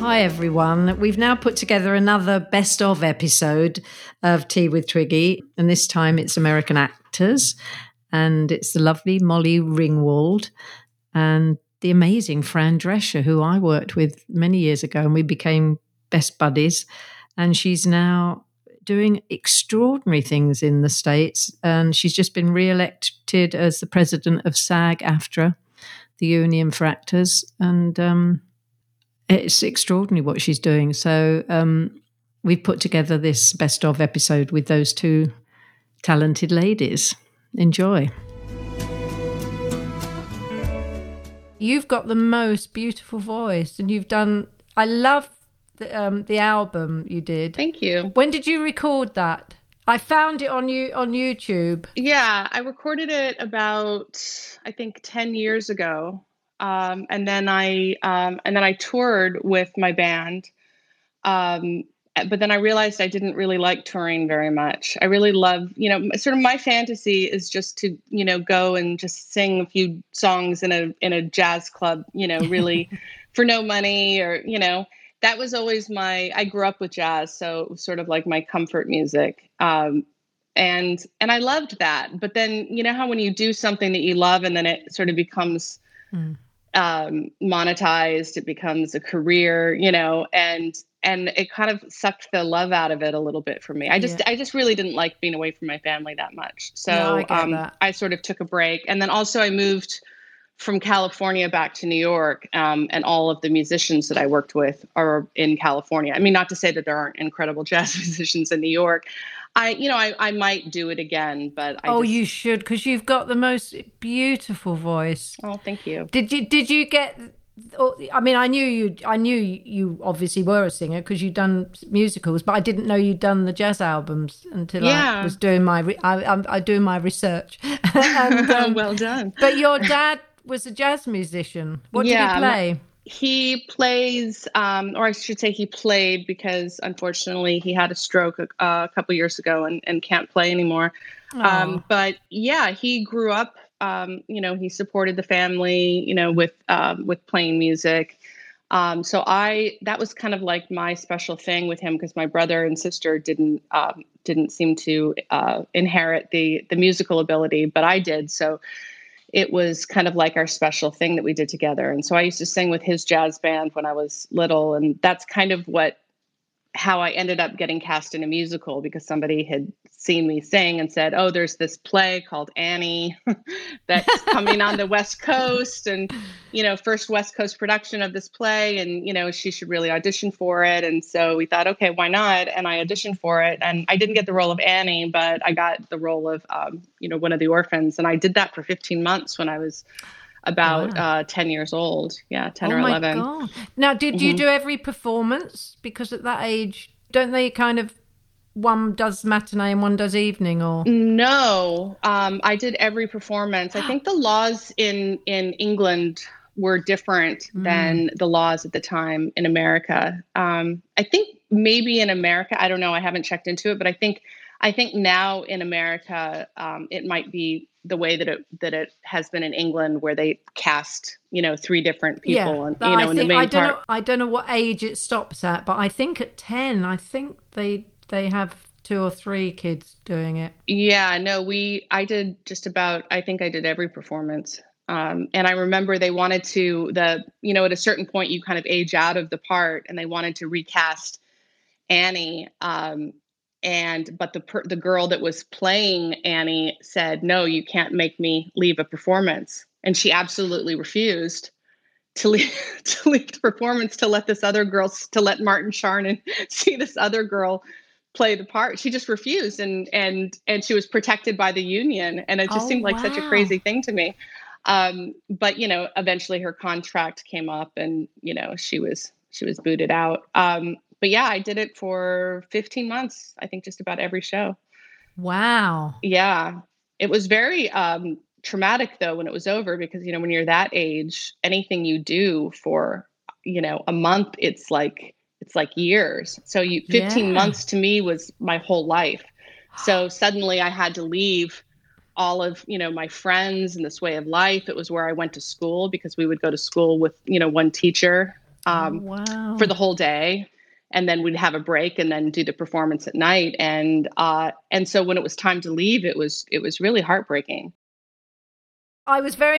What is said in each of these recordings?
Hi, everyone. We've now put together another best of episode of Tea with Twiggy, and this time it's American actors, and it's the lovely Molly Ringwald and the amazing Fran Drescher, who I worked with many years ago, and we became best buddies. And she's now doing extraordinary things in the States, and she's just been re elected as the president of SAG AFTRA, the Union for Actors. And, um, it's extraordinary what she's doing. So um, we've put together this best of episode with those two talented ladies. Enjoy. You've got the most beautiful voice, and you've done. I love the um, the album you did. Thank you. When did you record that? I found it on you on YouTube. Yeah, I recorded it about I think 10 years ago. Um, and then I um, and then I toured with my band. Um, but then I realized I didn't really like touring very much. I really love, you know, sort of my fantasy is just to, you know, go and just sing a few songs in a in a jazz club, you know, really for no money or, you know, that was always my I grew up with jazz, so it was sort of like my comfort music. Um, and and I loved that. But then, you know how when you do something that you love and then it sort of becomes Mm. Um, monetized, it becomes a career, you know, and and it kind of sucked the love out of it a little bit for me. I just Yeah. I just really didn't like being away from my family that much. So No, I um. I sort of took a break, and then also I moved from California back to New York, um, and all of the musicians that I worked with are in California. I mean, not to say that there aren't incredible jazz musicians in New York. I, you know, I, I might do it again, but I oh, just- you should because you've got the most beautiful voice. Oh, thank you. Did you did you get? oh, I mean, I knew you. I knew you obviously were a singer because you'd done musicals, but I didn't know you'd done the jazz albums until I was doing my. Re- I, I'm, I doing my research. and, um, well done. but your dad was a jazz musician. What Yeah, did he play? He plays, um, or I should say, he played because unfortunately he had a stroke a, a couple years ago and, and can't play anymore. Um, but yeah, he grew up. Um, you know, he supported the family. You know, with um, with playing music. Um, so I that was kind of like my special thing with him because my brother and sister didn't um, didn't seem to uh, inherit the the musical ability, but I did. So it was kind of like our special thing that we did together. And so I used to sing with his jazz band when I was little, and that's kind of what how I ended up getting cast in a musical because somebody had seen me sing and said, "Oh, there's this play called Annie that's coming on the West Coast, and you know, first West Coast production of this play, and you know, she should really audition for it." And so we thought, okay, why not? And I auditioned for it, and I didn't get the role of Annie, but I got the role of, um, you know, one of the orphans, and I did that for 15 months when I was about uh, 10 years old. Yeah, 10 oh or my 11. god! Now, did you Mhm. do every performance? Because at that age, don't they kind of one does matinee and one does evening, or No, um, I did every performance. I think the laws in in England were different Mm. than the laws at the time in America. Um, I think maybe in America, I don't know. I haven't checked into it, but I think I think now in America, um, it might be the way that it that it has been in England, where they cast you know three different people, and you I know in the think- main I don't part. know. I don't know what age it stops at, but I think at ten, I think they they have two or three kids doing it. Yeah, no, we I did just about I think I did every performance. Um, and I remember they wanted to the you know at a certain point you kind of age out of the part, and they wanted to recast Annie. Um, and but the per, the girl that was playing Annie said, "No, you can't make me leave a performance," and she absolutely refused to leave to leave the performance to let this other girl to let Martin Charnin see this other girl play the part. She just refused and and and she was protected by the union and it just Oh, seemed like such a crazy thing to me. Um but you know, eventually her contract came up and you know, she was she was booted out. Um but yeah, I did it for 15 months, I think just about every show. Wow. Yeah. It was very um, traumatic though when it was over because you know when you're that age, anything you do for you know a month, it's like it's like years. So you 15 Yeah. months to me was my whole life. So suddenly I had to leave all of you know my friends and this way of life. It was where I went to school because we would go to school with you know one teacher um, wow. for the whole day and then we'd have a break and then do the performance at night and uh and so when it was time to leave it was it was really heartbreaking I was very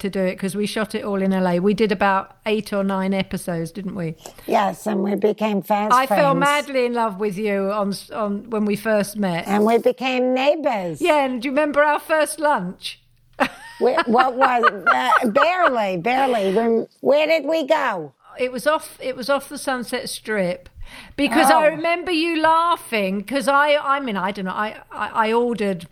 To do it because we shot it all in LA. We did about eight or nine episodes, didn't we? Yes, and we became fast I friends. fell madly in love with you on on when we first met. And we became neighbors. yeah, and do you remember our first lunch? We- what was uh, barely, barely. When, where did we go? It was off. It was off the Sunset Strip. Because I Oh. remember you laughing because I, I mean, I don't know. I, I, I ordered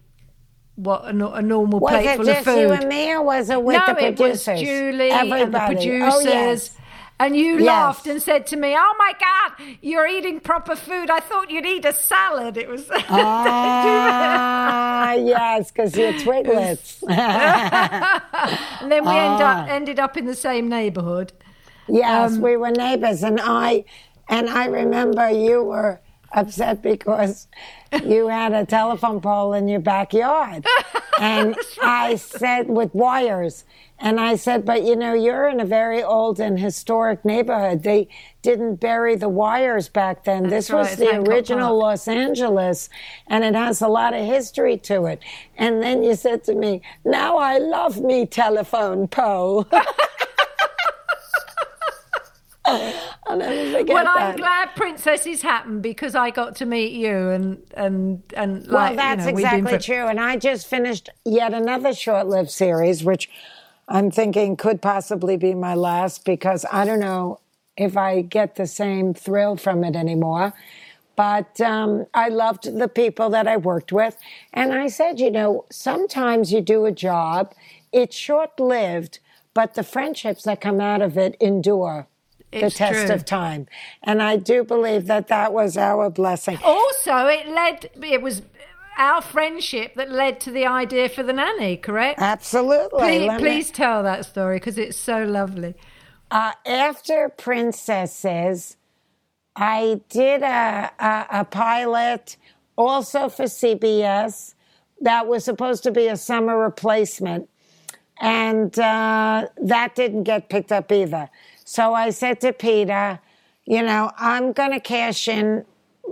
what a, no- a normal Was plate it full of food. you and me, or was it with no, the producers? it was Julie Everybody. and the producers. Oh, yes. And you Yes. laughed and said to me, "Oh my God, you're eating proper food. I thought you'd eat a salad." It was. Ah, yes, because you're twiglets. and then we end Ah. up ended up in the same neighborhood. Yes, Um, we were neighbors, and I and I remember you were upset because you had a telephone pole in your backyard, and I said with wires, and I said, but you know, you're in a very old and historic neighborhood. They didn't bury the wires back then. That's this right, was the original Los Angeles, and it has a lot of history to it. And then you said to me, "Now I love me telephone pole." I'll never forget well, that. I'm glad princesses happen because I got to meet you and and and Well, like that's you know, exactly true. And I just finished yet another short lived series, which I'm thinking could possibly be my last because I don't know if I get the same thrill from it anymore. But um, I loved the people that I worked with. And I said, you know, sometimes you do a job, it's short lived, but the friendships that come out of it endure. The It's test true. of time. And I do believe that that was our blessing. Also, it led. It was our friendship that led to the idea for the nanny. Correct? Absolutely. Please, Let me- tell that story because it's so lovely. Uh, after Princesses, I did a, a, a pilot also for CBS that was supposed to be a summer replacement. And uh, that didn't get picked up either. So I said to Peter, you know, I'm going to cash in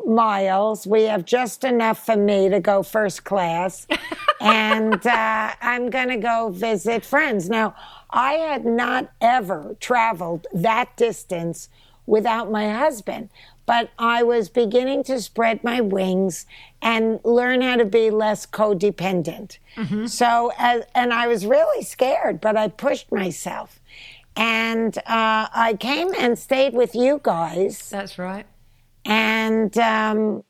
miles. We have just enough for me to go first class. and uh, I'm going to go visit friends. Now, I had not ever traveled that distance without my husband. but I was beginning to spread my wings and learn how to be less codependent. Mm-hmm. So, as, and I was really scared, but I pushed myself. And uh, I came and stayed with you guys. That's right. And um,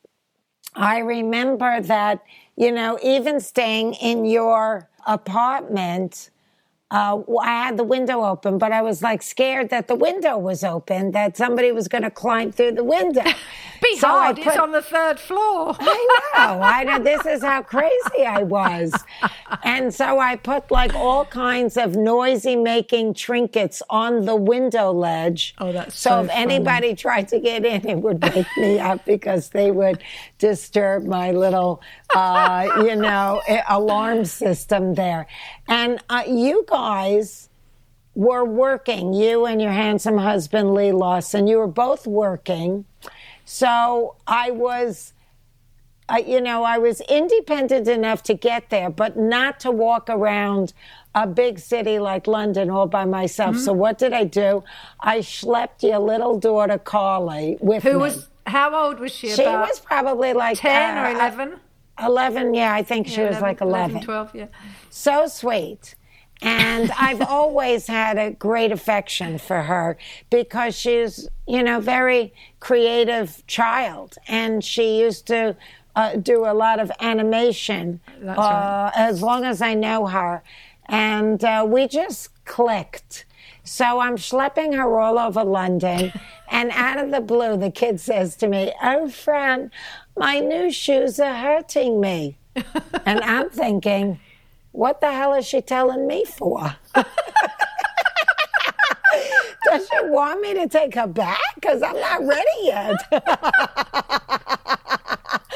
I remember that, you know, even staying in your apartment, uh, I had the window open, but I was like scared that the window was open, that somebody was going to climb through the window. Be So I hard. It's put- on the third floor. I know. I know. This is how crazy I was. And so I put like all kinds of noisy making trinkets on the window ledge. Oh, that's so, so if funny. anybody tried to get in, it would wake me up because they would disturb my little, uh, you know, alarm system there. And uh, you guys were working, you and your handsome husband, Lee Lawson, you were both working. So I was, uh, you know, I was independent enough to get there, but not to walk around a big city like London all by myself. Mm-hmm. So what did I do? I schlepped your little daughter Carly with Who me. was? How old was she? She about was probably like ten or uh, eleven. 11, yeah, I think she was like 11. 12, yeah. So sweet. And I've always had a great affection for her because she's, you know, very creative child. And she used to uh, do a lot of animation uh, right. as long as I know her. And uh, we just clicked. So I'm schlepping her all over London. and out of the blue, the kid says to me, Oh, Fran, my new shoes are hurting me. and I'm thinking, what the hell is she telling me for? Does she want me to take her back? Because I'm not ready yet.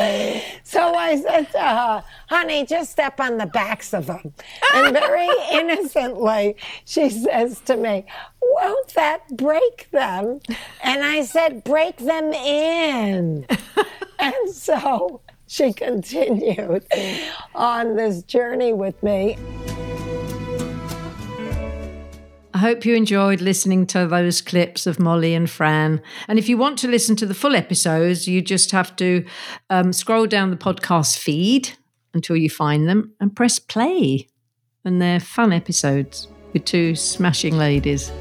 so I said to her, honey, just step on the backs of them. And very innocently, she says to me, won't that break them? And I said, break them in. and so she continued on this journey with me. Hope you enjoyed listening to those clips of Molly and Fran. And if you want to listen to the full episodes, you just have to um, scroll down the podcast feed until you find them and press play. And they're fun episodes with two smashing ladies.